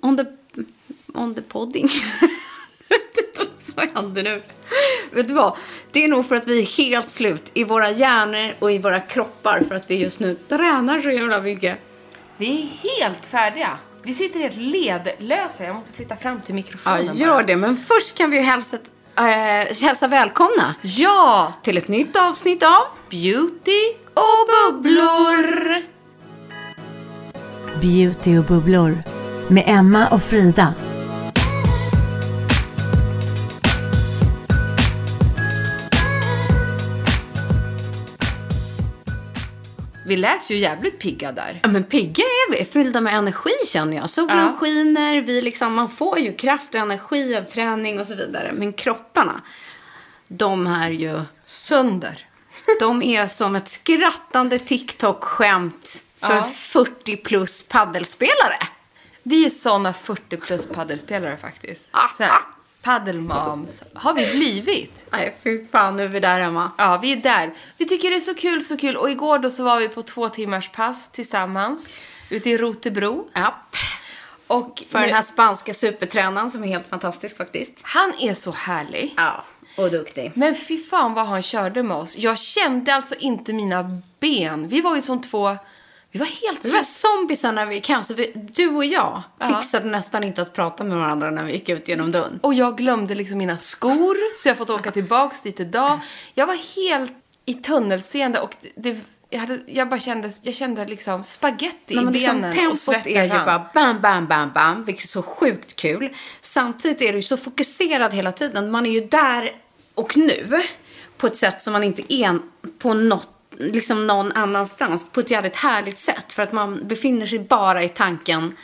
On the, on the podding. Jag vet inte vad som händer nu. Vet du vad? Det är nog för att vi är helt slut i våra hjärnor och i våra kroppar för att vi just nu tränar så jävla mycket. Vi är helt färdiga. Vi sitter helt ledlösa. Jag måste flytta fram till Ja, mikrofonen gör det. Men först kan vi ju hälsa, äh, hälsa välkomna Ja! till ett nytt avsnitt av Beauty och bubblor. Beauty och bubblor med Emma och Frida. Vi lät ju jävligt pigga där. Ja, men pigga är vi, fyllda med energi känner jag. Solen Ja. skiner, vi liksom, man får ju kraft och energi av träning och så vidare. Men kropparna, de är ju, Sönder. de är som ett skrattande TikTok-skämt för Ja. 40 plus paddelspelare. Vi är såna 40 plus paddelspelare faktiskt. Så här, Paddelmoms har vi blivit. Nej, fy fan, nu är vi där Emma. Ja, vi är där. Vi tycker det är så kul, så kul. Och igår då så var vi på två timmars pass tillsammans ute i Rotebro. Japp. Och För nu- den här spanska supertränaren som är helt fantastisk faktiskt. han är så härlig. Ja, och duktig. Men fy fan vad han körde med oss. Jag kände alltså inte mina ben. Vi var ju som två... Vi var helt Vi var slut. zombisar när vi gick hem, så vi, du och jag Ja. fixade nästan inte att prata med varandra när vi gick ut genom dörren. Och jag glömde liksom mina skor, så jag har fått åka tillbaks dit idag. Jag var helt i tunnelseende och det, jag, hade, jag bara kände, jag kände liksom spaghetti Nej, i liksom, benen och tempot svetten är ju bara bam, bam, bam, bam, vilket är så sjukt kul. Samtidigt är du ju så fokuserad hela tiden. Man är ju där och nu på ett sätt som man inte är på något, liksom någon annanstans. På ett jävligt härligt sätt. För att man befinner sig bara i tanken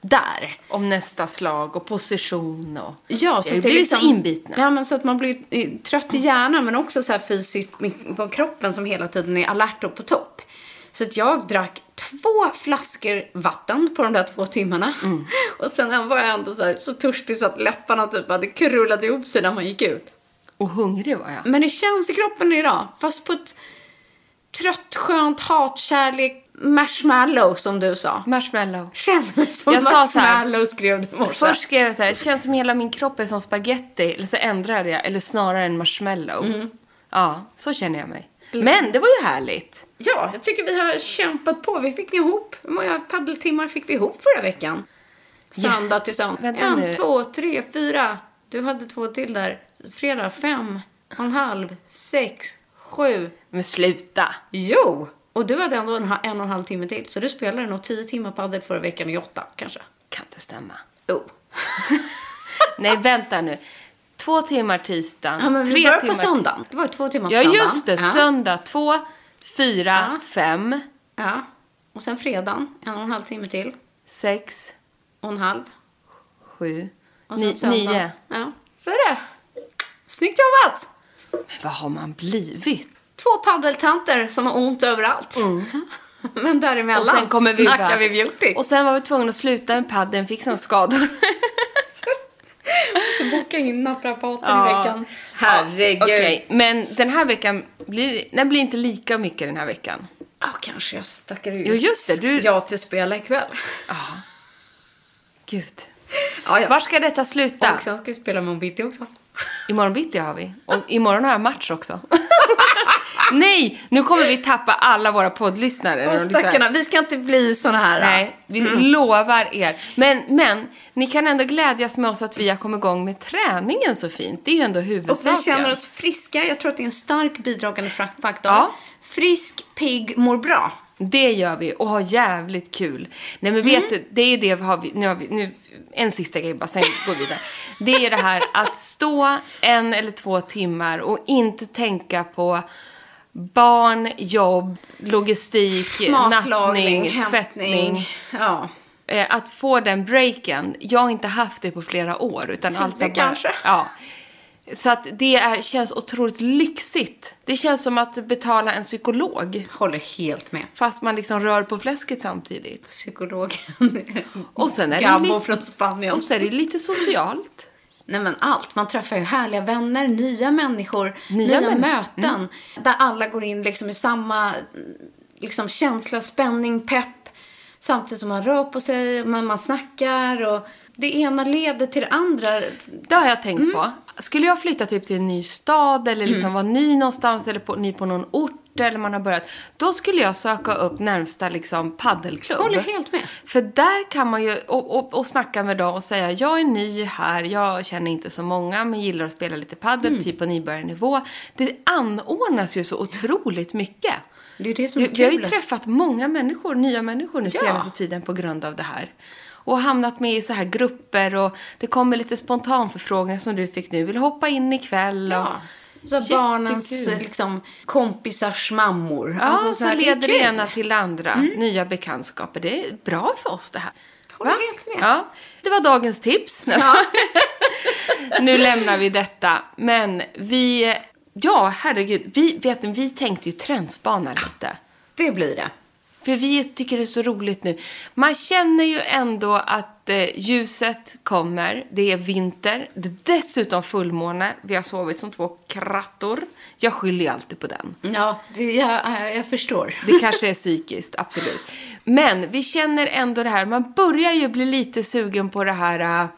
där. Om nästa slag och position och... Ja, Jag så är blivit liksom, så inbitna. Ja, men så att man blir eh, trött i hjärnan men också så här fysiskt på kroppen som hela tiden är alert och på topp. Så att jag drack två flaskor vatten på de där två timmarna. Mm. Och sen var jag ändå så, här, så törstig så att läpparna typ hade krullat ihop sig när man gick ut. Och hungrig var jag. Men det känns i kroppen idag, fast på ett trött, skönt hatkärlek marshmallow som du sa. Marshmallow. Känner mig som Jag sa marshmallow skrev du morse. Först skrev jag så här, känns som hela min kropp är som spaghetti. Eller så ändrade jag, eller snarare en marshmallow. Mm. Ja, så känner jag mig. Men det var ju härligt. Ja, jag tycker vi har kämpat på. Vi fick ihop, hur många paddeltimmar fick vi ihop förra veckan? Söndag till söndag. Vänta En, nu. två, tre, fyra. Du hade två till där. Fredag, fem, och en halv, sex, sju. Men sluta. Jo! Och du hade ändå en, en och en halv timme till. Så du spelade nog tio timmar paddel förra veckan i åtta, kanske. Kan inte stämma. Oh. Nej, vänta nu. Två timmar tisdagen. Ja, men vi tre började timmar... på söndagen. Det var två timmar på Ja, söndagen. just det. Ja. Söndag två, fyra, Ja. fem, Ja. Och sen fredagen, en och en halv timme till. sex, Och en halv. sju, Och sen ni, söndagen. nio. Ja, så är det. Snyggt jobbat! Men vad har man blivit? Två paddeltanter som har ont överallt. Men däremellan Mm. Och sen kommer vi snackar vi beauty. Och sen var vi tvungna att sluta med padden, fick sån skador. måste boka in naprapaten Ja. i veckan. Herregud. Okej, men den här veckan blir, den blir inte lika mycket den här veckan. Ja, kanske jag stackar ut. Jo, just det, du- Ja, till spela ikväll. Gud. Ja, ja. Var ska detta sluta? Och sen ska vi spela med bitti också. Imorgon bitti har vi. Och imorgon har jag match också. Nej, nu kommer vi tappa alla våra poddlyssnare. Åh, stackarna, vi ska inte bli såna här. Nej, vi lovar er. Men, men ni kan ändå glädjas med oss att vi har kommit igång med träningen så fint. Det är ju ändå Och huvudsaken. vi känner oss friska. Jag tror att det är en stark bidragande faktor. Ja. Frisk, pigg, mår bra. Det gör vi och har jävligt kul. Nej men vet du, det är det vi har, vi- nu har vi, nu, en sista grej bara, sen går vi vidare. Det är det här att stå en eller två timmar och inte tänka på barn, jobb, logistik, nattning, tvättning. Ja. Eh, Att få den breaken, jag har inte haft det på flera år. Utan allt bara, kanske. Ja. Så att det är, känns otroligt lyxigt. Det känns som att betala en psykolog. Håller helt med. Fast man liksom rör på fläsket samtidigt. Psykologen. Och sen är det lite- från Spanien. Och så är det lite socialt. Nej men allt. Man träffar ju härliga vänner, nya människor, Nya nya, möten. Där alla går in liksom i samma liksom, känsla, spänning, pepp. Samtidigt som man rör på sig, men man snackar och det ena leder till det andra. Det har jag tänkt Mm. på. Skulle jag flytta typ till en ny stad eller liksom vara ny någonstans eller på, ny på någon ort eller man har börjat. Då skulle jag söka upp närmsta liksom paddelklubb. Håller helt med. För där kan man ju, och, och, och snacka med dem och säga jag är ny här, jag känner inte så många men gillar att spela lite paddel, Mm. typ på nybörjarnivå. Det anordnas ju så otroligt mycket. Det är det som är Vi, vi har ju kul. träffat många människor, nya människor den Ja. senaste tiden på grund av det här. Och hamnat med i så här grupper och det kommer lite spontanförfrågningar som du fick nu. Vill hoppa in ikväll? Och... Ja. Så barnens liksom, kompisars mammor. Ja, Alltså, så, här, leder det. Mm. ena till det andra. Nya bekantskaper. Det är bra för oss det här. Håller helt med. Ja, det var dagens tips. nu lämnar vi detta. Men vi, ja herregud, vi, vet ni, vi tänkte ju trendspana lite. Det blir det. För vi tycker det är så roligt nu. Man känner ju ändå att eh, ljuset kommer. Det är vinter. Det är dessutom fullmåne. Vi har sovit som två krattor. Jag skyller ju alltid på den. Ja, det, jag, jag förstår. Det kanske är psykiskt, absolut. Men vi känner ändå det här. Man börjar ju bli lite sugen på det här. äh,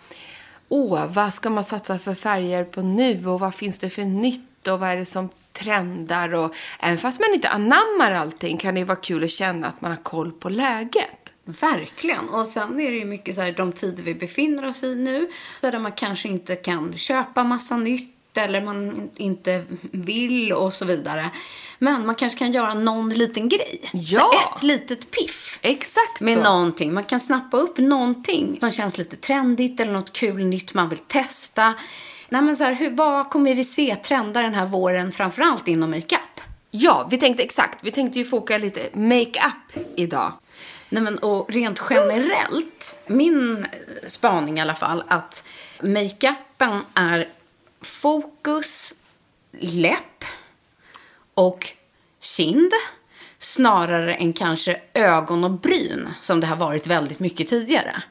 Åh, vad ska man satsa för färger på nu? Och vad finns det för nytt? Och vad är det som trendar? Och även fast man inte anammar allting kan det vara kul att känna att man har koll på läget. Verkligen. Och sen är det ju mycket så här, de tider vi befinner oss i nu, där man kanske inte kan köpa massa nytt eller man inte vill och så vidare. Men man kanske kan göra någon liten grej. Ja. Så ett litet piff. Exakt Med så. någonting. Man kan snappa upp någonting som känns lite trendigt eller något kul nytt man vill testa. Nej, men så här, hur, vad kommer vi se trenda den här våren, framförallt inom makeup? Ja, vi tänkte exakt. Vi tänkte ju foka lite make-up idag. Nej, men, och rent generellt, min spaning i alla fall, att makeupen är fokus, läpp och kind snarare än kanske ögon och bryn som det har varit väldigt mycket tidigare.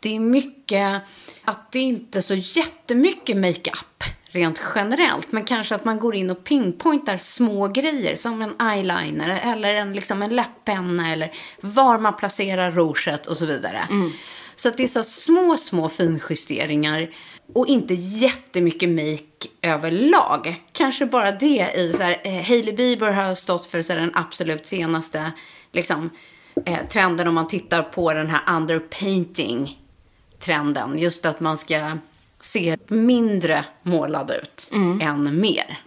Det är mycket att det inte är så jättemycket makeup rent generellt. Men kanske att man går in och pinpointar små grejer som en eyeliner eller en, liksom en läpppenna eller var man placerar rouget och så vidare. Så att det är så små, små finjusteringar och inte jättemycket make överlag. Kanske bara det i så här, eh, Hailey Bieber har stått för så här, den absolut senaste liksom, eh, trenden om man tittar på den här underpainting trenden. Just att man ska se mindre målad ut än mer.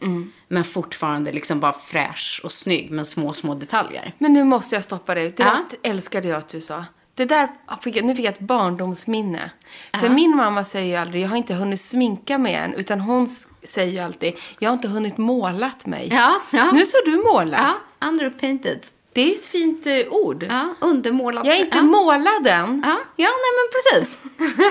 Men fortfarande liksom bara fräsch och snygg med små, små detaljer. Men nu måste jag stoppa dig. Det Ja. där älskade jag att du sa. Det där fick nu fick jag ett barndomsminne. För min mamma säger ju aldrig, jag har inte hunnit sminka mig än. Utan hon säger ju alltid, jag har inte hunnit målat mig. Ja, ja. Nu ska du måla. Ja, underpainted. Det är ett fint eh, ord. Ja, undermålad. Jag är inte ja. målad än. Ja, ja nej men precis.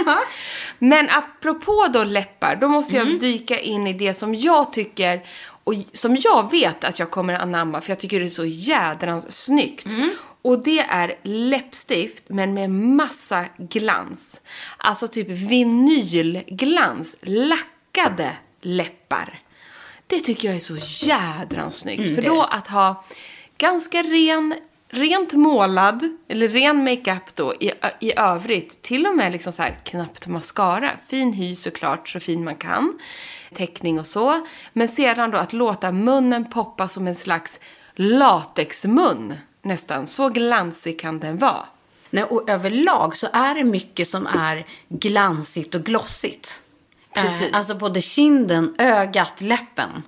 Men apropå då läppar, då måste Mm. jag dyka in i det som jag tycker och som jag vet att jag kommer att anamma för jag tycker det är så jädrans snyggt. Mm. Och det är läppstift men med massa glans. Alltså typ vinylglans, lackade läppar. Det tycker jag är så jädrans snyggt. Mm, för då att ha ganska ren rent målad, eller ren makeup då i, i övrigt, till och med liksom så här knappt mascara. Fin hy såklart, så fin man kan. Teckning och så. Men sedan då att låta munnen poppa som en slags latexmun. Nästan. Så glansig kan den vara. Nej, och överlag så är det mycket som är glansigt och glossigt. Precis. Eh, Alltså både kinden, ögat, läppen.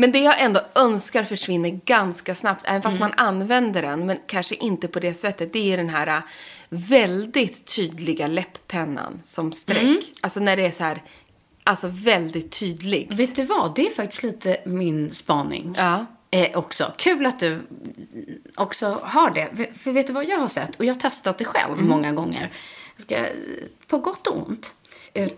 Men det jag ändå önskar försvinner ganska snabbt, även fast man använder den, men kanske inte på det sättet, det är den här äh, väldigt tydliga läpppennan som streck. Alltså när det är så här, alltså väldigt tydlig. Vet du vad? Det är faktiskt lite min spaning. Ja. Eh, också. Kul att du också har det. För- För vet du vad jag har sett? Och jag har testat det själv Mm. många gånger. Ska, på gott och ont. Eh,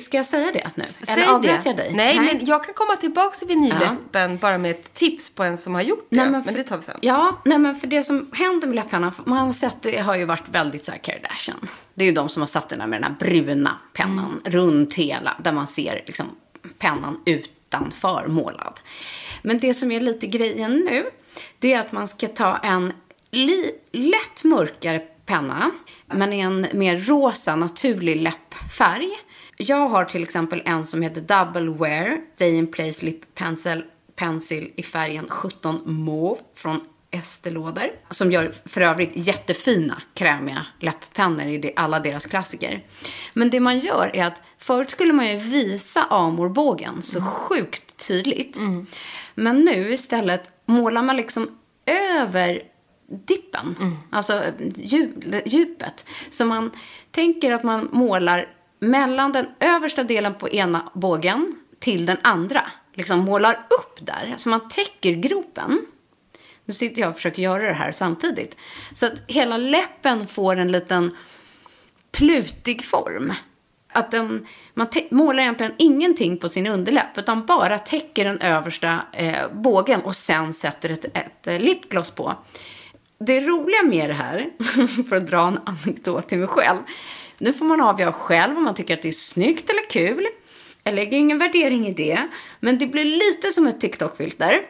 Ska jag säga det nu? Säg Eller avbröt jag dig? Nej, men jag kan komma tillbaka till vinylläppen bara med ett tips på en som har gjort det. Nej, men, för- det tar vi sen. Ja, nej, men för det som händer med läpparna, man har sett det har ju varit väldigt så här Kardashian. Det är ju de som har satt den där med den här bruna pennan, runt hela, där man ser liksom pennan utanför målad. Men det som är lite grejen nu, det är att man ska ta en li- lätt mörkare penna, men i en mer rosa, naturlig läppfärg. Jag har till exempel en som heter Double Wear Day in Place Lip Pencil, pencil i färgen 17 Mauve från Estée Lauder. Som gör för övrigt jättefina krämiga läpppennor i alla deras klassiker. Men det man gör är att förut skulle man ju visa amorbågen så sjukt tydligt. Men nu istället målar man liksom över dippen, alltså djup, djupet. Så man tänker att man målar mellan den översta delen på ena bågen till den andra. Liksom målar upp där, så man täcker gropen. Nu sitter jag och försöker göra det här samtidigt. Så att hela läppen får en liten plutig form. Att den, man målar egentligen ingenting på sin underläpp utan bara täcker den översta eh, bågen och sen sätter ett, ett lipgloss på. Det roliga med det här, för att dra en anekdot till mig själv. Nu får man avgöra själv om man tycker att det är snyggt eller kul. Jag lägger ingen värdering i det. Men det blir lite som ett TikTok-filter.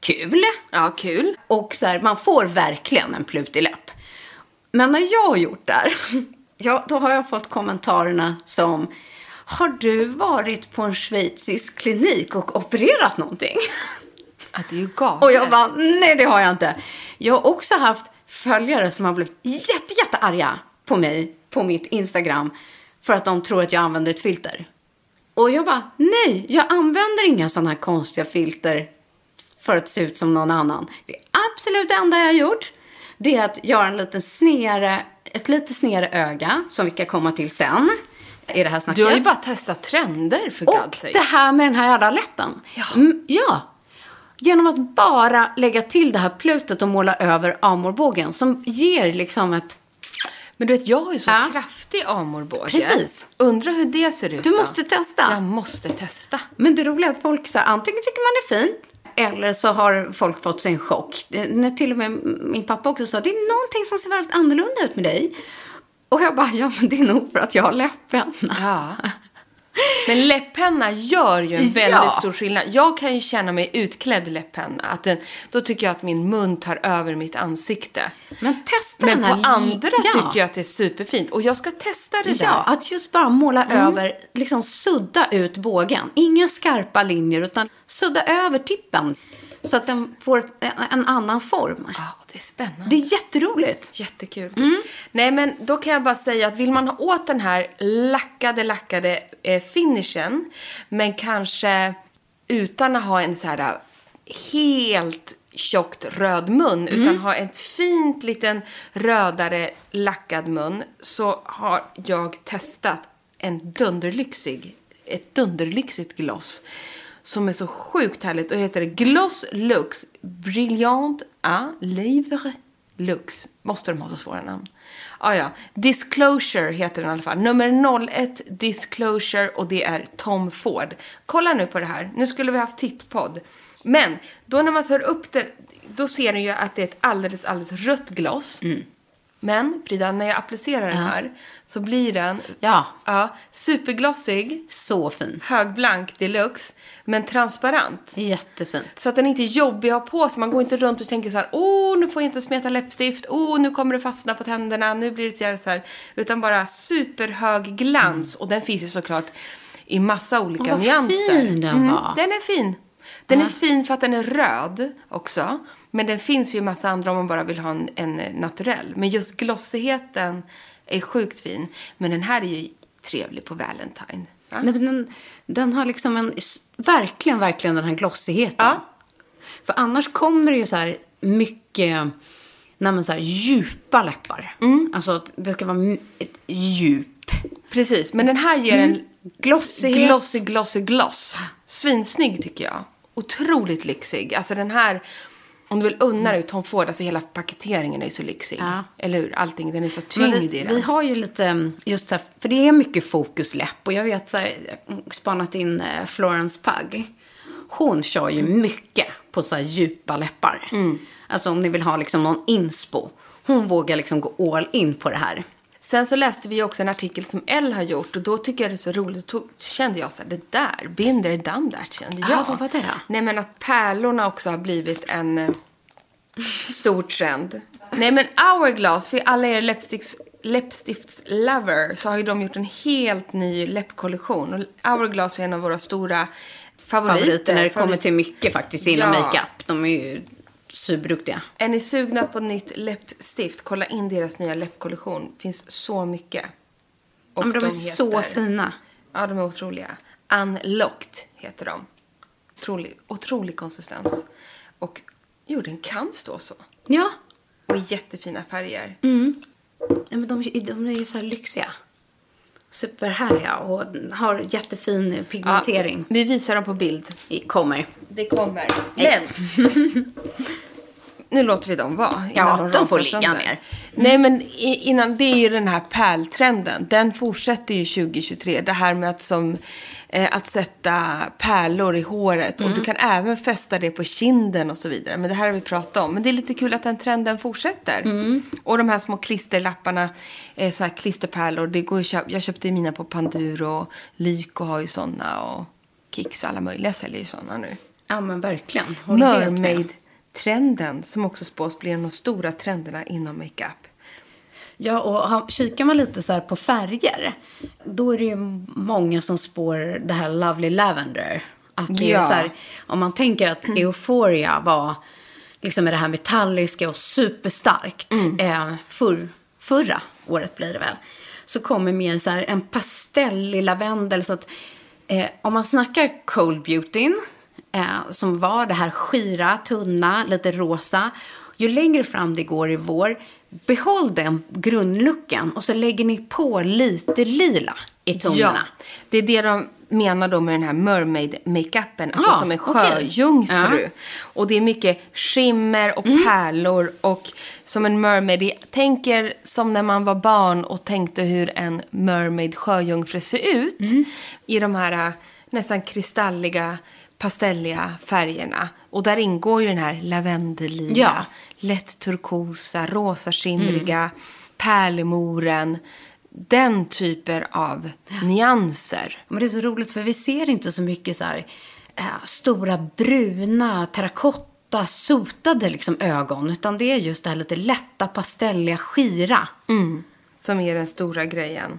Kul. Ja, kul. Och så här, man får verkligen en plutig läpp. Men när jag har gjort det här, ja, då har jag fått kommentarerna som Har du varit på en schweizisk klinik och opererat någonting? Att det är ju galet. Och jag bara, nej det har jag inte. Jag har också haft följare som har blivit jätte, jätte arga på mig på mitt Instagram för att de tror att jag använder ett filter. Och jag bara, nej, jag använder inga sådana här konstiga filter för att se ut som någon annan. Det absolut enda jag har gjort, det är att göra en lite snedare, ett lite snedare öga, som vi kan komma till sen i det här snacket. Du har ju bara testat trender för Och det här med den här jävla läppen. Ja. Mm, ja. Genom att bara lägga till det här plutet och måla över amorbågen som ger liksom ett... Men du vet, jag har ju så Ja. kraftig amorbåge. Precis. Undrar hur det ser ut Du då? måste testa. Jag måste testa. Men det roliga är att folk så här, antingen tycker man är fin eller så har folk fått sig en chock. När till och med min pappa också sa det är någonting som ser väldigt annorlunda ut med dig. Och jag bara, ja men det är nog för att jag har läppenna. Ja. Men läpppenna gör ju en Ja. väldigt stor skillnad. Jag kan ju känna mig utklädd läpppenna. Att den, då tycker jag att min mun tar över mitt ansikte. Men testa Men på andra ja. tycker jag att det är superfint. Och jag ska testa det där. Ja, att just bara måla Mm. över, liksom sudda ut bågen. Inga skarpa linjer, utan sudda över tippen. Så att den får en, en annan form. Ja, det är spännande. Det är jätteroligt. Jättekul. Mm. Nej, men då kan jag bara säga att vill man ha åt den här lackade, lackade eh, finishen, men kanske utan att ha en så här eh, helt tjockt röd mun, Mm. utan ha ett fint liten rödare lackad mun, så har jag testat en dunderlyxig, ett dunderlyxigt gloss som är så sjukt härligt och det heter Gloss Lux Brilliant à Livre Lux. Måste de ha så svåra namn? Ah, ja. Disclosure heter den i alla fall. Nummer 01 Disclosure och det är Tom Ford. Kolla nu på det här. Nu skulle vi haft tittpodd. Men då när man tar upp det, då ser du ju att det är ett alldeles, alldeles rött gloss. Mm. Men Frida, när jag applicerar den här så blir den Ja, ja, superglossig, så fin. högblank deluxe, men transparent. Jättefint. Så att den inte är jobbig att ha på sig. Man går inte runt och tänker så här, åh, nu får jag inte smeta läppstift, åh, nu kommer det fastna på tänderna, nu blir det så här. Utan bara superhög glans. Och den finns ju såklart i massa olika Åh, vad nyanser. fin den var. Den är fin. Den är fin för att den är röd också. Men den finns ju i massa andra om man bara vill ha en, en naturell. Men just glossigheten är sjukt fin. Men den här är ju trevlig på Valentine. Va? Nej, men den, den har liksom en, verkligen, verkligen den här glossigheten. Ja. För annars kommer det ju så här mycket, nej men så här djupa läppar. Mm. Alltså det ska vara ett djup. Precis, men den här ger en Glossighet. glossy, glossy, gloss. Svinsnygg tycker jag. Otroligt lyxig. Alltså den här, om du vill unna dig Tom Ford, alltså hela paketeringen är så lyxig. Ja. Eller hur? Allting, den är så tyngd vi, i den. vi har ju lite, mm, just så här, för det är mycket fokusläpp. Och jag vet så här, har spanat in eh, Florence Pugh. Hon kör ju mycket på så här djupa läppar. Mm. Alltså om ni vill ha liksom någon inspo. Hon vågar liksom gå all in på det här. Sen så läste vi också en artikel som Elle har gjort och då tycker jag det är så roligt. Då kände jag så här, det där, there, done that, kände jag. Ah, vad var det då? Nej men att pärlorna också har blivit en eh, stor trend. Nej men Hourglass, för alla er läppstifts, läppstiftslover så har ju de gjort en helt ny läppkollektion. Och Hourglass är en av våra stora favoriter. Favoriter när det kommer till mycket faktiskt inom Ja. makeup. De är ju superduktiga. Är ni sugna på nytt läppstift, kolla in deras nya läppkollektion. finns så mycket. Ja, Och men de är så fina. Ja, de är otroliga. Unlocked heter de. Otrolig, otrolig konsistens. Och jo, den kan stå så. Ja, Och jättefina färger. Ja, men de, de är ju så här lyxiga. Superhärliga och har jättefin pigmentering. vi visar dem på bild. I kommer. Det kommer. Men. nu låter vi dem vara. Ja, de får rasar ligga sönder. ner. Nej, men innan, det är ju den här pärltrenden. Den fortsätter ju 2023. Det här med att, som, att sätta pärlor i håret. Mm. Och du kan även fästa det på kinden och så vidare. Men det här har vi pratat om. Men det är lite kul att den trenden fortsätter. Mm. Och de här små klisterlapparna, eh, så här klisterpärlor. Det går köp, jag köpte mina på Panduro. Lyko har ju sådana. Och Kicks och alla möjliga säljer ju sådana nu. Ja, men verkligen. Mermaid-trenden som också spås bli en av de stora trenderna inom makeup. Ja, och kikar man lite så här på färger, då är det ju många som spår det här Lovely Lavender. Att det Ja. är så här, om man tänker att Euphoria var liksom det här metalliska och superstarkt eh, för, förra året blir det väl. Så kommer mer så här en pastellig lavendel. Så att eh, om man snackar cold beauty, eh, som var det här skira, tunna, lite rosa. Ju längre fram det går i vår, behåll den grundlooken och så lägger ni på lite lila i tonerna. det är det de menar då med den här mermaid-makeupen. Alltså Ah, som en sjöjungfru. Ja. Och det är mycket skimmer och pärlor och som en mermaid. Tänker som när man var barn och tänkte hur en mermaid sjöjungfru ser ut. I de här äh, nästan kristalliga, pastelliga färgerna. Och där ingår ju den här lavendellila, Ja. lätt turkosa, rosa skimriga, pärlemoren. Den typen av nyanser. Men det är så roligt för vi ser inte så mycket så här eh, stora bruna terrakotta sotade liksom ögon. Utan det är just det här lite lätta pastelliga skira. Som är den stora grejen.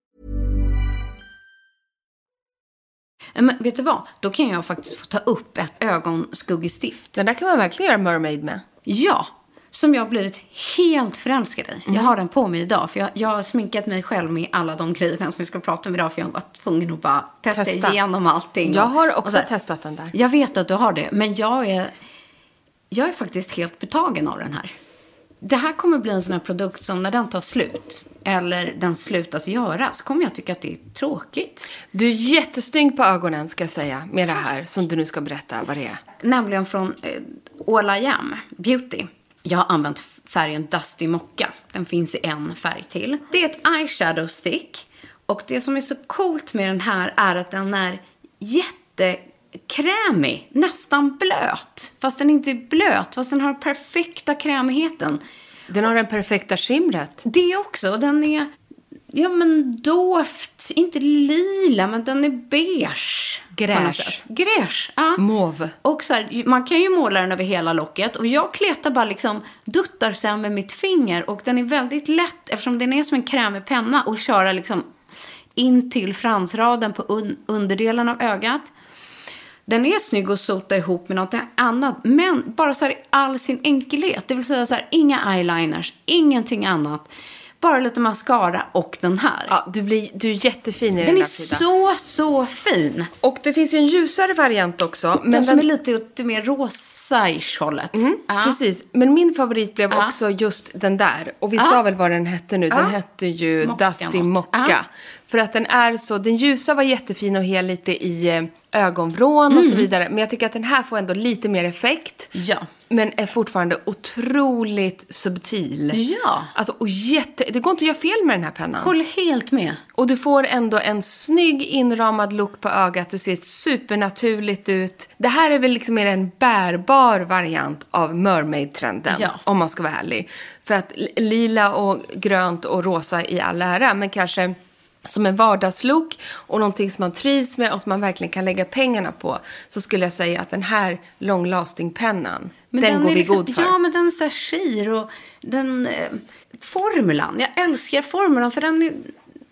Men vet du vad? Då kan jag faktiskt få ta upp ett ögonskuggestift. Den där kan man verkligen göra mermaid med. Ja, som jag har blivit helt förälskad i. Mm. Jag har den på mig idag. För jag, jag har sminkat mig själv med alla de grejerna som vi ska prata om idag. För jag har varit tvungen att bara testa, Testa. igenom allting. Jag har också testat den där. Jag vet att du har det. Men jag är, jag är faktiskt helt betagen av den här. Det här kommer bli en sån här produkt som när den tar slut, eller den slutas göras, kommer jag tycka att det är tråkigt. Du är jättesnygg på ögonen ska jag säga med det här som du nu ska berätta vad det är. Nämligen från eh, Ola Jam Beauty. Jag har använt färgen Dusty Mocka. Den finns i en färg till. Det är ett eyeshadow stick. Och det som är så coolt med den här är att den är jättekrämig. Nästan blöt. Fast den inte är blöt. Fast den har den perfekta krämigheten. Den har den perfekta skimret. Det också. Den är, ja men doft. Inte lila, men den är beige. Gräsch. Gräsch, ja. Mauve. Och så här, man kan ju måla den över hela locket. Och jag kletar bara liksom, duttar här med mitt finger. Och den är väldigt lätt, eftersom den är som en krämig penna, att köra liksom in till fransraden på un- underdelen av ögat. Den är snygg att sota ihop med något annat. Men bara så här i all sin enkelhet. Det vill säga så här, inga eyeliners, ingenting annat. Bara lite mascara och den här. Ja, du, blir, du är jättefin i den, den är där Frida. så, så fin. Och det finns ju en ljusare variant också. Men Men som den, är lite åt det mer rosa-ish hållet. Mm, Ja. Precis. Men min favorit blev Ja. också just den där. Och vi Ja. sa väl vad den hette nu. Den hette ju Mocka Dusty något. Mocka. För att den är så, den ljusa var jättefin och hel lite i eh, ögonvrån och så vidare. Men jag tycker att den här får ändå lite mer effekt. Mm. Ja. Men är fortfarande otroligt subtil. Ja. Alltså, och jätte, det går inte att göra fel med den här pennan. Håller helt med. Och du får ändå en snygg inramad look på ögat. Du ser supernaturligt ut. Det här är väl liksom mer en bärbar variant av mermaid-trenden. Ja. Om man ska vara ärlig. För att li- lila och grönt och rosa i all ära. Men kanske som en vardagslook och någonting som man trivs med och som man verkligen kan lägga pengarna på. Så skulle jag säga att den här long lasting-pennan, den, går är vi liksom, god för. Ja, men den är skir och den... Eh, formulan. Jag älskar formulan för den är,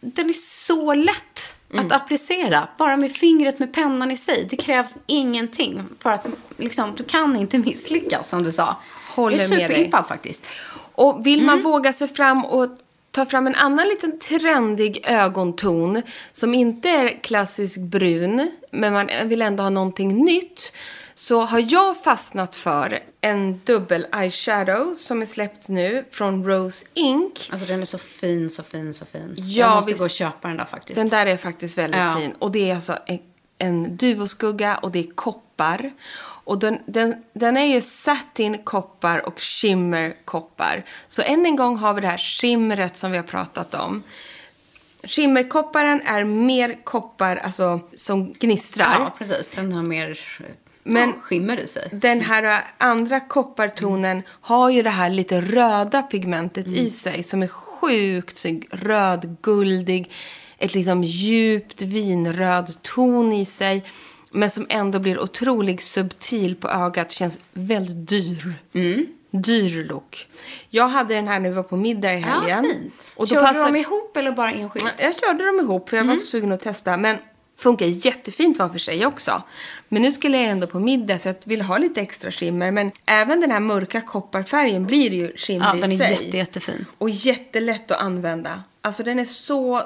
den är så lätt Mm. att applicera. Bara med fingret med pennan i sig. Det krävs ingenting. För att liksom, du kan inte misslyckas som du sa. Håller jag är superimpad faktiskt. Och vill Mm. man våga sig fram och ta fram en annan liten trendig ögonton som inte är klassisk brun, men man vill ändå ha någonting nytt, så har jag fastnat för en dubbel eyeshadow som är släppt nu från Rose Ink. Alltså den är så fin, så fin, så fin. Ja, jag måste visst. gå och köpa den där faktiskt. Den där är faktiskt väldigt Ja. fin. Och det är alltså en, en duoskugga och det är koppar. Och den, den, den är ju satin koppar och shimmer koppar. Så än en gång har vi det här shimret som vi har pratat om. Skimmerkopparen är mer koppar, alltså som gnistrar. Ja, precis. Den har mer Men- ja, skimmer i sig. Den här andra koppartonen har ju det här lite röda pigmentet i sig som är sjukt snygg. Rödguldig, ett liksom djupt vinröd ton i sig. Men som ändå blir otroligt subtil på ögat. Känns väldigt dyr. Dyr look. Jag hade den här när vi var på middag i helgen. Ja, fint. Och då Körde passar- de ihop eller bara enskilt? jag körde dem ihop för jag var så sugen att testa. Men funkar jättefint var för sig också. Men nu skulle jag ändå på middag så jag vill ha lite extra skimmer. Men även den här mörka kopparfärgen blir ju skimmer Ja, i den är sig. jätte, jättefin. Och jättelätt att använda. Alltså den är så...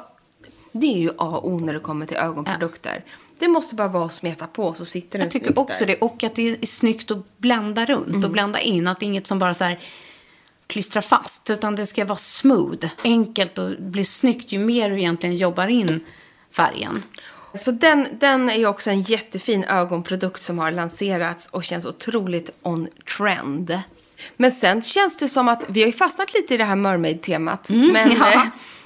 Det är ju A och O när det kommer till ögonprodukter. Det måste bara vara att smeta på så sitter den Jag tycker också där. det. Och att det är snyggt att blända runt Mm. och blända in. Att det är inget som bara så här klistra fast. Utan det ska vara smooth, enkelt och bli snyggt ju mer du egentligen jobbar in färgen. Så den, den är ju också en jättefin ögonprodukt som har lanserats och känns otroligt on trend. Men sen känns det som att vi har ju fastnat lite i det här mermaid-temat. men Mm, ja.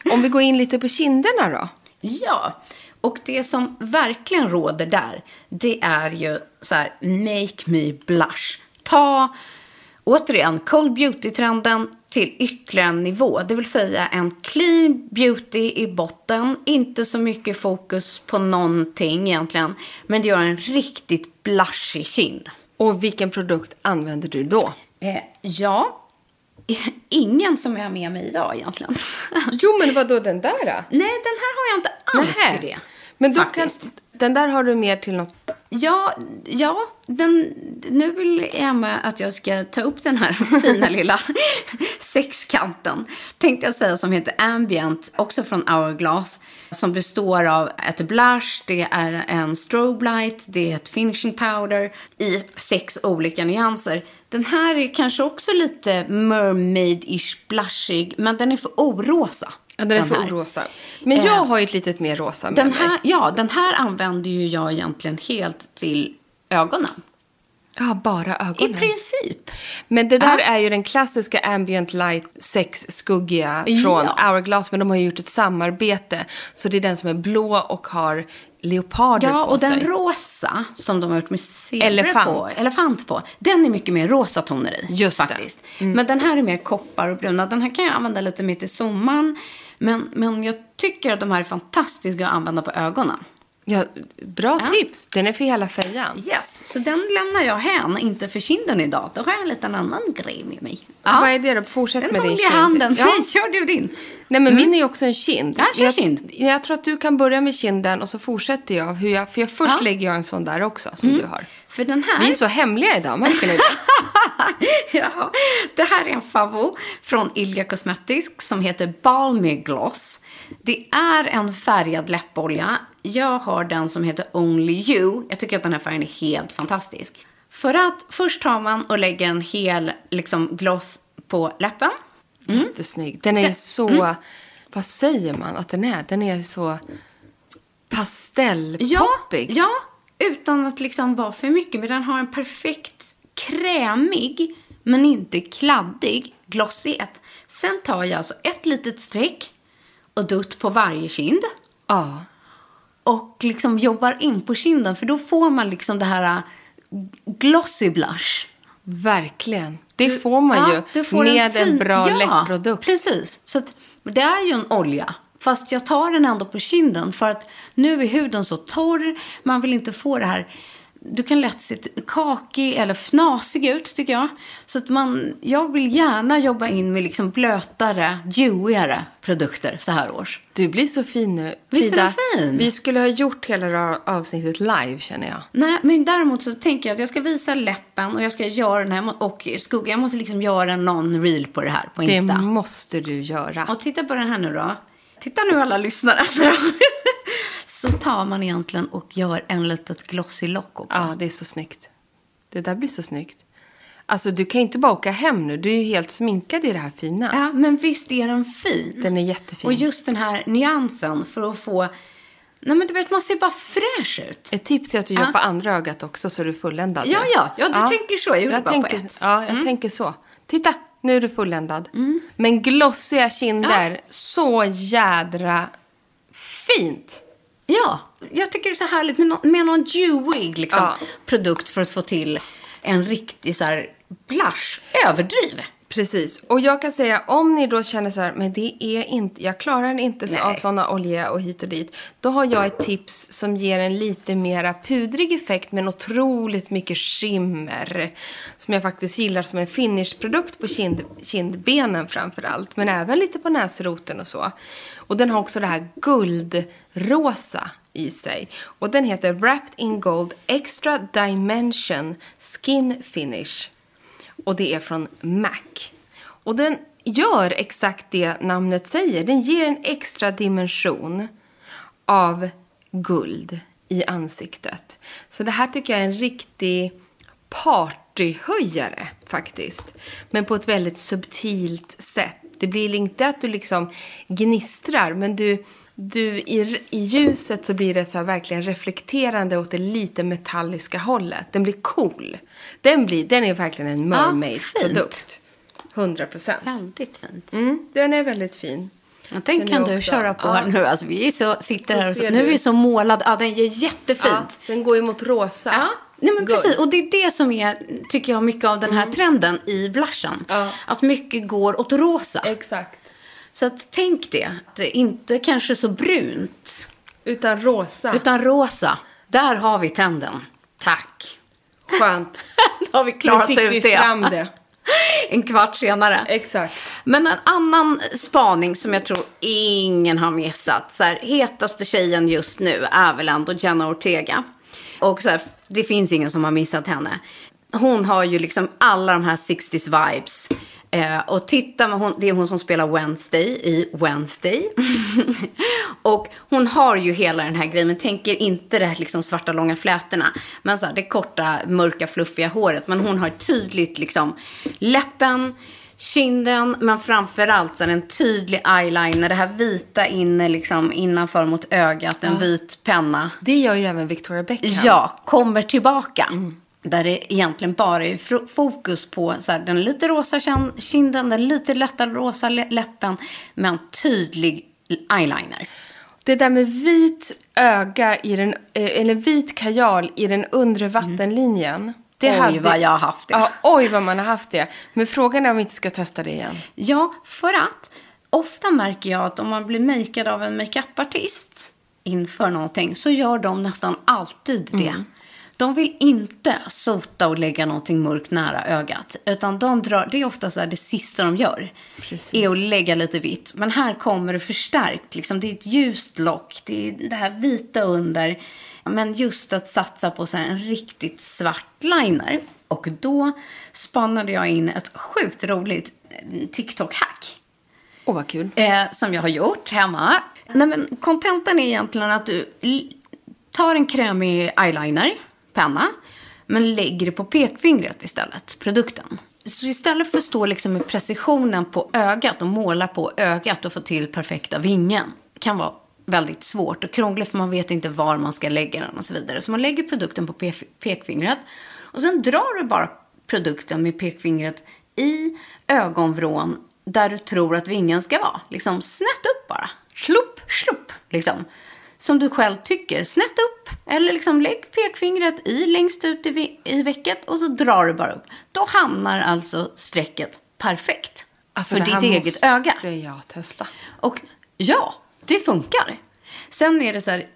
eh, om vi går in lite på kinderna då? Ja, och det som verkligen råder där, det är ju så här, make me blush. Ta, återigen, cold beauty-trenden till ytterligare en nivå. Det vill säga en clean beauty i botten, inte så mycket fokus på någonting egentligen, men det gör en riktigt blushig kind. Och vilken produkt använder du då? Eh, ja, ingen som jag har med mig idag egentligen. Jo, men vad då den där då? Nej, den här har jag inte alls Nähä. till det. Men då faktiskt. kan, den där har du mer till något... Ja, ja den, nu vill Emma att jag ska ta upp den här fina lilla sexkanten. Tänkte jag säga som heter Ambient, också från Hourglass. Som består av ett blush, det är en strobe light, det är ett finishing powder i sex olika nyanser. Den här är kanske också lite mermaid-ish blushig, men den är för orosa. Ja, den är för här. rosa. Men jag Eh, har ju ett litet mer rosa med Den mig. här, ja, den här använder ju jag egentligen helt till ögonen. Ja, bara ögonen. I princip. Men det där Ja. är ju den klassiska ambient light sexskuggiga Ja. från Hourglass. Men de har ju gjort ett samarbete. Så det är den som är blå och har leoparder Ja, på och sig. den rosa som de har gjort med zebra på, elefant på, den är mycket mer rosa toner i. Just det. Mm. faktiskt. Men den här är mer koppar och bruna. Den här kan jag använda lite mer till sommaren. Men, men jag tycker att de här är fantastiska att använda på ögonen. Ja, bra Ja. tips. Den är för hela fejan. Yes, så den lämnar jag hän, inte för kinden idag. Då har jag en liten annan grej med mig. Vad är det då? Fortsätt Den med din håller kind. i handen. Ja. Nej, kör du din. Nej, men min är också en kind. Ja, kör jag, kind. jag tror att du kan börja med kinden och så fortsätter jag. Hur jag för jag först Ja. Mm. lägger jag en sån där också, som du har. För den här... Vi är så hemliga idag, märker ni det? ja, det här är en favvo från Ilja Cosmetics som heter Balmy Gloss. Det är en färgad läppolja. Jag har den som heter Only You. Jag tycker att den här färgen är helt fantastisk. För att först tar man och lägger en hel liksom, gloss på läppen. Jättesnygg. Den är Den- så... Vad säger man att den är? Den är så pastellpoppig. Ja, ja, utan att liksom vara för mycket. Men den har en perfekt krämig, men inte kladdig glossighet. Sen tar jag alltså ett litet streck och dutt på varje kind. ja. Och liksom jobbar in på kinden. För då får man liksom det här äh, glossy blush. Verkligen. Det får man ju du får med en, fin- bra ja, läppprodukt. precis. Så att, det är ju en olja. Fast jag tar den ändå på kinden för att nu är huden så torr. Man vill inte få det här... Du kan lätt se kakig eller fnasig ut tycker jag. Så att man, jag vill gärna jobba in med liksom blötare, dewigare produkter så här års. Du blir så fin nu. Visst är den fin? Vi skulle ha gjort hela det avsnittet live, känner jag. Nej, men däremot så tänker jag att jag ska visa läppen och jag ska göra den här och skugga. Jag måste liksom göra någon reel på det här på Det Insta. måste du göra. Och titta på den här nu då. Titta nu alla lyssnare. så tar man egentligen och gör en litet glossy lock också. Ja, det är så snyggt. Det där blir så snyggt. Alltså, du kan ju inte bara åka hem nu. Du är ju helt sminkad i det här fina. Ja, men visst är den fin? Den är jättefin. Och just den här nyansen för att få... Nej, men du vet, man ser bara fräsch ut. Ett tips är att du gör Ja. på andra ögat också så du är fulländad. Ja, ja, ja, du tänker så. Jag gjorde bara på tänker, ett. Mm. Ja, jag tänker så. Titta, nu är du fulländad. Men glossiga kinder, så jädra fint. Ja, jag tycker det är så härligt med, nå- med någon dewig liksom, Ja. produkt för att få till en riktig så här blush. Överdriv. Precis. Och jag kan säga, om ni då känner så här, men det är inte, jag klarar inte så av såna olja och hit och dit. Då har jag ett tips som ger en lite mera pudrig effekt men otroligt mycket skimmer. Som jag faktiskt gillar som en finishprodukt på kind, kindbenen framför allt. Men även lite på näsroten och så. Och den har också det här guldrosa i sig. Och den heter Wrapped in Gold Extra Dimension Skin Finish. Och det är från MAC. Och den gör exakt det namnet säger. Den ger en extra dimension av guld i ansiktet. Så det här tycker jag är en riktig partyhöjare faktiskt. Men på ett väldigt subtilt sätt. Det blir inte att du liksom gnistrar, men du, du i, i ljuset så blir det så verkligen reflekterande åt det lite metalliska hållet. Den blir cool. Den, blir, den är verkligen en Ja, mermaid-produkt. 100 procent. Väldigt fint. Mm, den är väldigt fin. Ja, den Den kan du också- köra på ja. nu. Alltså, vi är så, sitter Så här och så, nu är vi så målade. Ja, den är jättefint. Ja, den går ju mot rosa. Ja, nej men Good. precis. Och det är det som är, tycker jag, mycket av den här trenden i blushen. Ja. Att mycket går åt rosa. Exakt. Så att tänk det. Det inte kanske så brunt, Utan rosa. utan rosa. Där har vi trenden. Tack. Skönt. Då har vi Nu klarat fick ut vi det. fram det. En kvart senare. Exakt. Men en annan spaning som jag tror ingen har missat. Så här, hetaste tjejen just nu är väl ändå Jenna Ortega. Och så här, det finns ingen som har missat henne. Hon har ju liksom alla de här 60s vibes. Eh, och titta, hon, det är hon som spelar Wednesday i Wednesday. och hon har ju hela den här grejen, men tänker inte det här liksom svarta långa flätorna. Men så här, det korta, mörka, fluffiga håret. Men hon har tydligt liksom läppen, kinden, men framförallt så här, en tydlig eyeliner. Det här vita inne liksom innanför mot ögat, en vit penna. Det gör ju även Victoria Beckham. Ja, kommer tillbaka. Där det egentligen bara är fokus på så här, den lite rosa kin- kinden, den lite lätta rosa lä- läppen, men tydlig eyeliner. Det där med vit öga i den, eh, eller vit kajal i den undre vattenlinjen. Det Mm. Oj, vad jag har haft det. Ja, oj vad man har haft det. Men frågan är om vi inte ska testa det igen. Ja, för att ofta märker jag att om man blir makead av en makeupartist inför någonting så gör de nästan alltid det. Mm. De vill inte sota och lägga någonting mörkt nära ögat. Utan de drar, det är ofta så här det sista de gör. Precis. Är att lägga lite vitt. Men här kommer det förstärkt. Liksom, det är ett ljust lock. Det är det här vita under. Men just att satsa på så här en riktigt svart liner. Och då spannade jag in ett sjukt roligt eh, TikTok-hack. Åh, vad kul. Eh, som jag har gjort hemma. Nej, men kontentan är egentligen att du tar en krämig eyeliner, penna, men lägger det på pekfingret istället, produkten. Så istället för att stå liksom med precisionen på ögat och måla på ögat och få till perfekta vingen, kan vara väldigt svårt och krångligt för man vet inte var man ska lägga den och så vidare. Så man lägger produkten på pe- pekfingret och sen drar du bara produkten med pekfingret i ögonvrån där du tror att vingen ska vara. Liksom snett upp bara. Slupp, slupp, liksom. Som du själv tycker. Snett upp. Eller liksom lägg pekfingret i längst ut i, i vecket och så drar du bara upp. Då hamnar alltså strecket perfekt. Alltså, för det ditt eget måste öga. jag testa. Och ja, det funkar. Sen är det så här,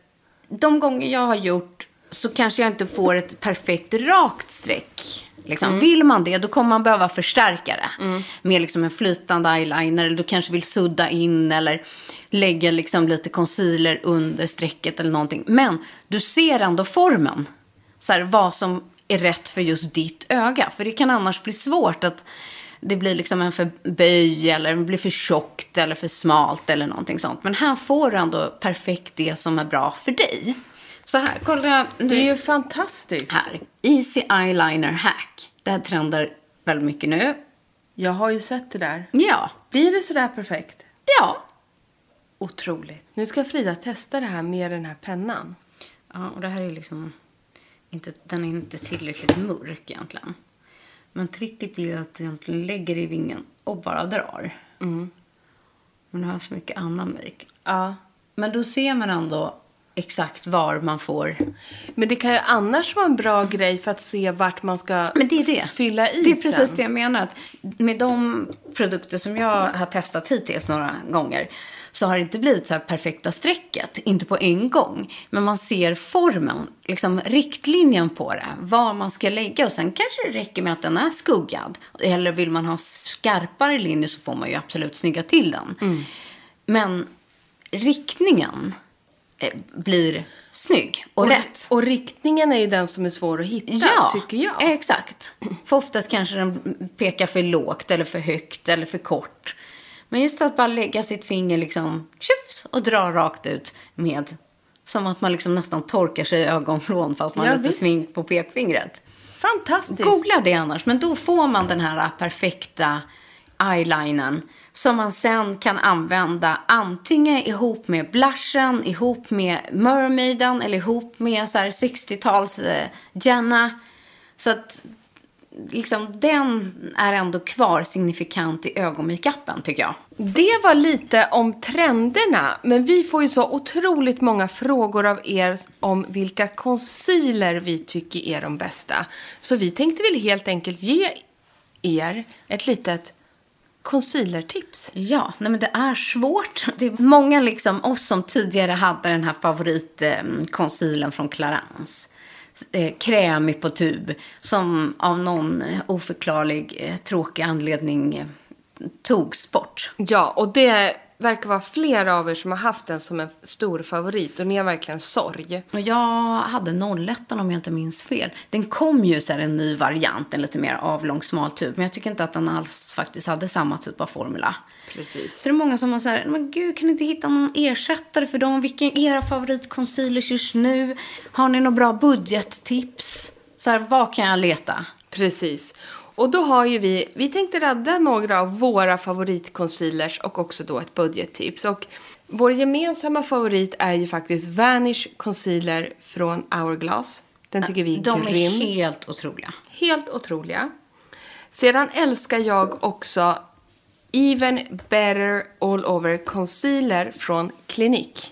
de gånger jag har gjort så kanske jag inte får ett perfekt rakt streck. Liksom. Vill man det, då kommer man behöva förstärka det. Med liksom en flytande eyeliner, eller du kanske vill sudda in eller lägga liksom lite concealer under strecket eller någonting. Men du ser ändå formen. Så här, vad som är rätt för just ditt öga. För det kan annars bli svårt att det blir liksom en för böj eller det blir för tjockt eller för smalt eller någonting sånt. Men här får du ändå perfekt det som är bra för dig. Så här, kolla Det är ju fantastiskt. här. Easy eyeliner hack. Det här trendar väldigt mycket nu. Jag har ju sett det där. Ja, Blir det sådär perfekt? ja. Otroligt. Nu ska Frida testa det här med den här pennan. Ja, och det här är liksom inte, den är inte tillräckligt mörk egentligen. Men tricket är att du egentligen lägger i vingen och bara drar. Men du har så mycket annan make. Ja. Men då ser man ändå exakt var man får. Men det kan ju annars vara en bra grej för att se vart man ska Men det är det. fylla i Det är precis sen. det jag menar. Att med de produkter som jag har testat hittills några gånger så har det inte blivit så här perfekta strecket. Inte på en gång. Men man ser formen, liksom riktlinjen på det. Var man ska lägga. Och sen kanske det räcker med att den är skuggad. Eller vill man ha skarpare linjer så får man ju absolut snygga till den. Mm. Men riktningen blir snygg och, rätt. Och riktningen är ju den som är svår att hitta, Ja, tycker jag. exakt. För oftast kanske den pekar för lågt eller för högt eller för kort. Men just att bara lägga sitt finger liksom tjufs och dra rakt ut med som att man liksom nästan torkar sig i ögonvrån fast man Ja, har lite visst. smink på pekfingret. Fantastiskt. Googla det annars, men då får man den här perfekta eyelinern som man sen kan använda antingen ihop med blushen, ihop med mermaiden eller ihop med så 60-tals eh, Jenna. Så att liksom, den är ändå kvar signifikant i ögonmakeupen tycker jag. Det var lite om trenderna, men vi får ju så otroligt många frågor av er om vilka concealer vi tycker är de bästa. Så vi tänkte väl helt enkelt ge er ett litet concealertips. Ja, nej men det är svårt. Det är många liksom oss som tidigare hade den här favoritconcealern från Clarins. Eh, krämig på tub. Som av någon oförklarlig eh, tråkig anledning eh, togs bort. Ja, och det verkar vara flera av er som har haft den som en stor favorit och ni har verkligen sorg. Jag hade 01 om jag inte minns fel. Den kom ju så en ny variant, en lite mer avlång smal tub. Men jag tycker inte att den alls faktiskt hade samma typ av formula. Precis. Så det är många som har så här, men gud kan ni inte hitta någon ersättare för dem? Vilken är era favoritconcealers just nu? Har ni några bra budgettips? Så här, vad kan jag leta? Precis. Och då har ju vi, vi tänkte rädda några av våra favoritconcealers och också då ett budgettips. Och vår gemensamma favorit är ju faktiskt Vanish Concealer från Hourglass. Den tycker vi är De är grym. helt otroliga. Helt otroliga. Sedan älskar jag också Even Better All Over Concealer från Clinique.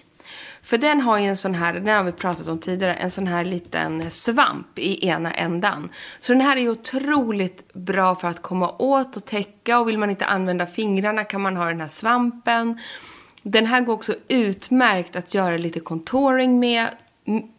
För den har ju en sån här, den har vi pratat om tidigare, en sån här liten svamp i ena ändan. Så den här är otroligt bra för att komma åt och täcka och vill man inte använda fingrarna kan man ha den här svampen. Den här går också utmärkt att göra lite contouring med.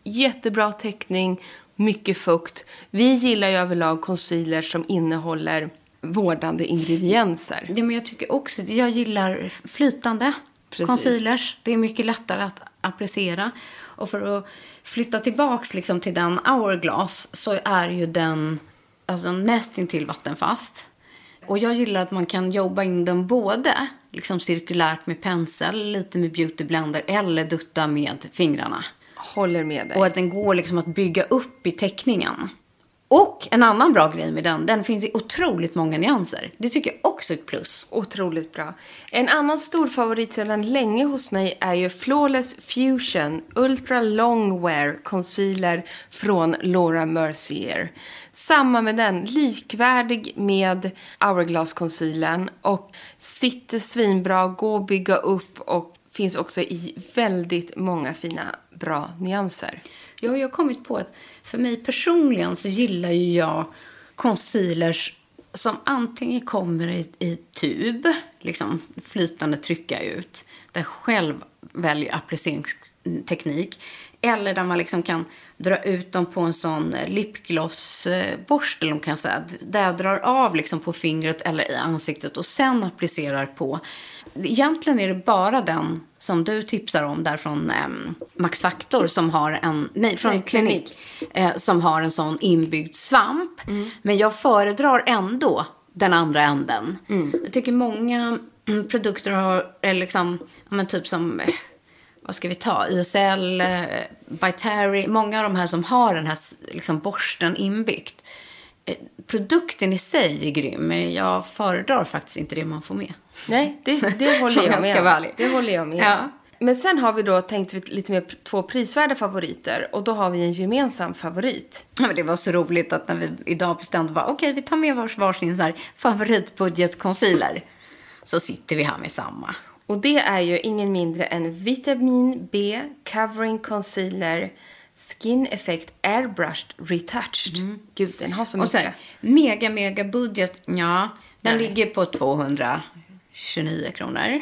Jättebra täckning, mycket fukt. Vi gillar ju överlag concealer som innehåller vårdande ingredienser. Ja, men jag tycker också, jag gillar flytande Precis. concealers. Det är mycket lättare att applicera. Och för att flytta tillbaks liksom till den hourglass så är ju den alltså nästintill vattenfast. Och jag gillar att man kan jobba in den både liksom cirkulärt med pensel, lite med beauty blender eller dutta med fingrarna. Håller med dig. Och att den går liksom att bygga upp i teckningen. Och en annan bra grej med den, den finns i otroligt många nyanser. Det tycker jag också är ett plus. Otroligt bra. En annan stor favorit sedan länge hos mig är ju Flawless Fusion Ultra Long Wear Concealer från Laura Mercier. Samma med den, likvärdig med Hourglass Concealern och sitter svinbra, går att bygga upp och finns också i väldigt många fina bra nyanser. Jag har kommit på att för mig personligen så gillar ju jag concealers som antingen kommer i, i tub, liksom flytande trycka ut, där jag själv väljer appliceringsteknik, eller där man liksom kan dra ut dem på en sån lipglossborste, eller kan säga, där jag drar av liksom på fingret eller i ansiktet och sen applicerar på. Egentligen är det bara den som du tipsar om där från ehm, Max Factor som har en, nej från Nej, Klinik, eh, som har en sån inbyggd svamp. Men jag föredrar ändå den andra änden. Jag tycker många mm, produkter har, är liksom, men typ som, eh, vad ska vi ta, YSL, eh, många av de här som har den här liksom, borsten inbyggt. Eh, Produkten i sig är grym, men jag föredrar faktiskt inte det man får med. Nej, det, det håller jag med om. Det håller jag med Ja. Men sen har vi då tänkt vi lite mer två prisvärda favoriter och då har vi en gemensam favorit. Ja, men det var så roligt att när vi idag bestämde bara, okej, vi tar med vars, varsin så här. Så sitter vi här med samma. Och det är ju ingen mindre än Vitamin B Covering Concealer Skin Effect Airbrushed Retouched. Gud, den har så Mm. Och mycket. här, mega, mega budget, ja, den Nej. ligger på 229 kronor.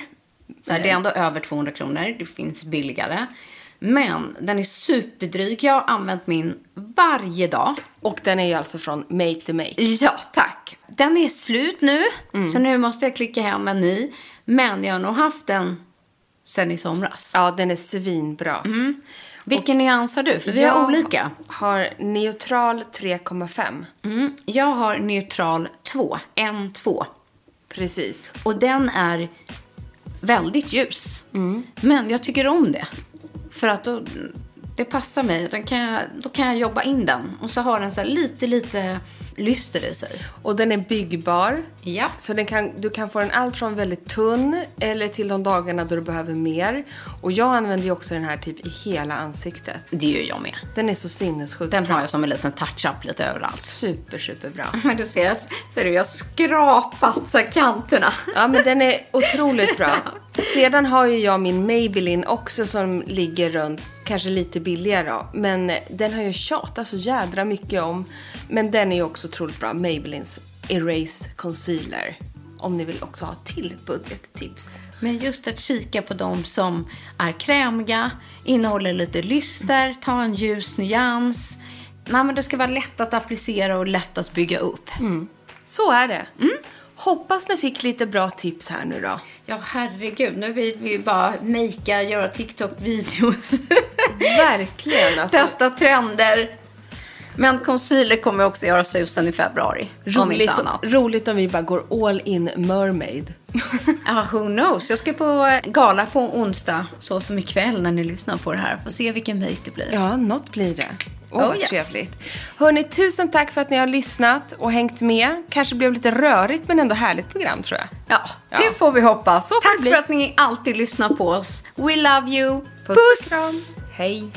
Så här, det är ändå över 200 kronor, det finns billigare. Men den är superdryg. Jag har använt min varje dag. Och den är ju alltså från Make the Make. Ja, tack. Den är slut nu, Mm. så nu måste jag klicka hem en ny. Men jag har nog haft den sen i somras. Ja, den är svinbra. Vilken nyans har du? För vi har Jag olika. har neutral 3,5. Mm. Jag har neutral 2, N2. Precis. Och den är väldigt ljus. Mm. Men jag tycker om det. För att då Det passar mig. Den kan jag, då kan jag jobba in den. Och så har den så här lite, lite lyster i sig. Och den är byggbar. Ja. Så den kan, du kan få den allt från väldigt tunn eller till de dagarna då du behöver mer. Och jag använder ju också den här typ i hela ansiktet. Det gör jag med. Den är så sinnessjukt Den bra. har jag som en liten touch-up lite överallt. Super, super bra. Men du ser, ser du, jag har skrapat så kanterna. Ja, men den är otroligt bra. Sedan har ju jag min Maybelline också som ligger runt, kanske lite billigare. Men den har jag tjatat så jädra mycket om. Men den är också otroligt bra. Maybellines Erase Concealer. Om ni vill också ha till budgettips. Men just att kika på de som är krämiga, innehåller lite lyster, ta en ljus nyans. Nej, men det ska vara lätt att applicera och lätt att bygga upp. Så är det. Hoppas ni fick lite bra tips här nu då. Ja, herregud. Nu vill vi ju bara makea, göra TikTok-videos. Verkligen alltså. Testa trender. Men concealer kommer också göra susen i februari. om Roligt, inte annat. roligt om vi bara går all in mermaid. Ja, who knows. Jag ska på gala på onsdag, så som ikväll när ni lyssnar på det här. Får se vilken make det blir. Ja, något blir det. Åh, Oh, vad yes. trevligt. Hörni, tusen tack för att ni har lyssnat och hängt med. Kanske blev lite rörigt men ändå härligt program tror jag. Ja, Ja. det får vi hoppas. Så Tack för att ni alltid lyssnar på oss. We love you. Puss, Puss! Hej.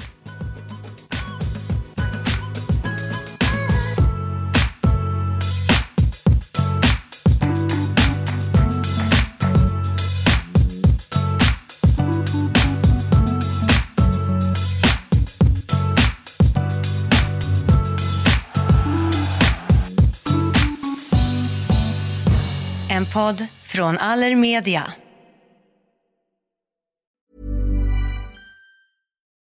En podd från Allermedia.